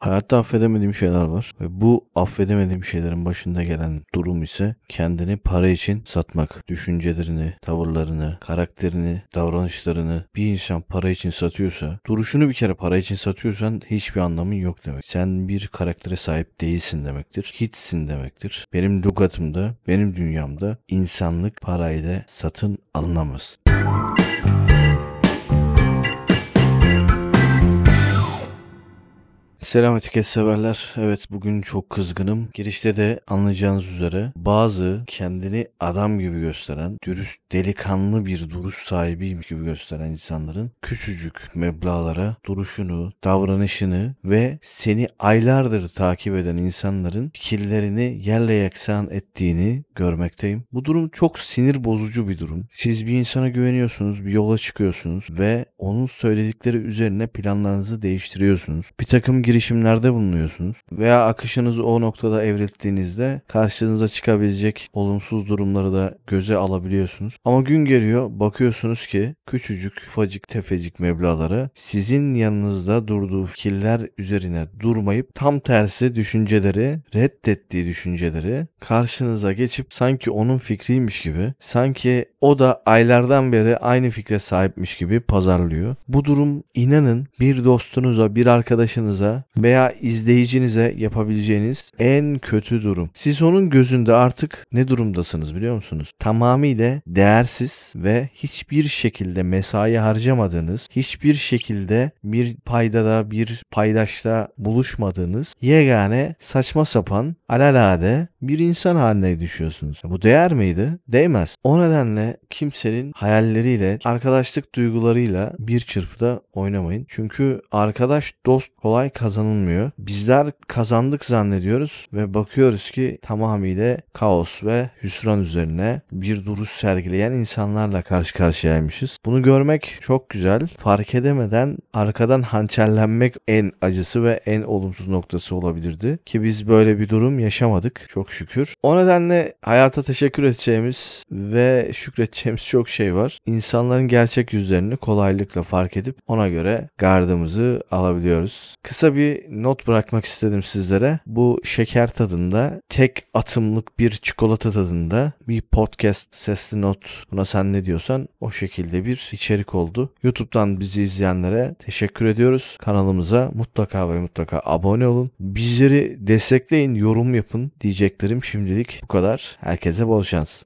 Hayatta affedemediğim şeyler var ve bu affedemediğim şeylerin başında gelen durum ise kendini para için satmak. Düşüncelerini, tavırlarını, karakterini, davranışlarını bir insan para için satıyorsa, duruşunu bir kere para için satıyorsan hiçbir anlamın yok demek. Sen bir karaktere sahip değilsin demektir. Hiçsin demektir. Benim lugatımda, benim dünyamda insanlık parayla satın alınamaz. Selam etiket severler. Evet bugün çok kızgınım. Girişte de anlayacağınız üzere bazı kendini adam gibi gösteren, dürüst, delikanlı bir duruş sahibiymiş gibi gösteren insanların küçücük meblağlara duruşunu, davranışını ve seni aylardır takip eden insanların fikirlerini yerle yeksan ettiğini görmekteyim. Bu durum çok sinir bozucu bir durum. Siz bir insana güveniyorsunuz, bir yola çıkıyorsunuz ve onun söyledikleri üzerine planlarınızı değiştiriyorsunuz. Bir takım girişimlerde bulunuyorsunuz veya akışınızı o noktada evrildiğinizde karşınıza çıkabilecek olumsuz durumları da göze alabiliyorsunuz. Ama gün geliyor bakıyorsunuz ki küçücük ufacık tefecik meblağlara sizin yanınızda durduğu fikirler üzerine durmayıp tam tersi düşünceleri reddettiği düşünceleri karşınıza geçip sanki onun fikriymiş gibi sanki o da aylardan beri aynı fikre sahipmiş gibi pazarlıyor. Bu durum inanın bir dostunuza bir arkadaşınıza veya izleyicinize yapabileceğiniz en kötü durum. Siz onun gözünde artık ne durumdasınız biliyor musunuz? Tamamıyla değersiz ve hiçbir şekilde mesai harcamadığınız, hiçbir şekilde bir paydada, bir paydaşta buluşmadığınız yegane saçma sapan alalade bir insan haline düşüyorsunuz. Bu değer miydi? Değmez. O nedenle kimsenin hayalleriyle, arkadaşlık duygularıyla bir çırpıda oynamayın. Çünkü arkadaş, dost kolay kazanılmıyor. Bizler kazandık zannediyoruz ve bakıyoruz ki tamamıyla kaos ve hüsran üzerine bir duruş sergileyen insanlarla karşı karşıyaymışız. Bunu görmek çok güzel. Fark edemeden arkadan hançerlenmek en acısı ve en olumsuz noktası olabilirdi. Ki biz böyle bir durum yaşamadık çok şükür. O nedenle hayata teşekkür edeceğimiz ve şükredeceğimiz çok şey var. İnsanların gerçek yüzlerini kolaylıkla fark edip ona göre gardımızı alabiliyoruz. Kısa bir not bırakmak istedim sizlere. Bu şeker tadında tek atımlık bir çikolata tadında bir podcast sesli not buna sen ne diyorsan o şekilde bir içerik oldu. YouTube'dan bizi izleyenlere teşekkür ediyoruz. Kanalımıza mutlaka ve mutlaka abone olun. Bizleri destekleyin, yorum yapın diyeceklerim şimdilik bu kadar. Herkese bol şans.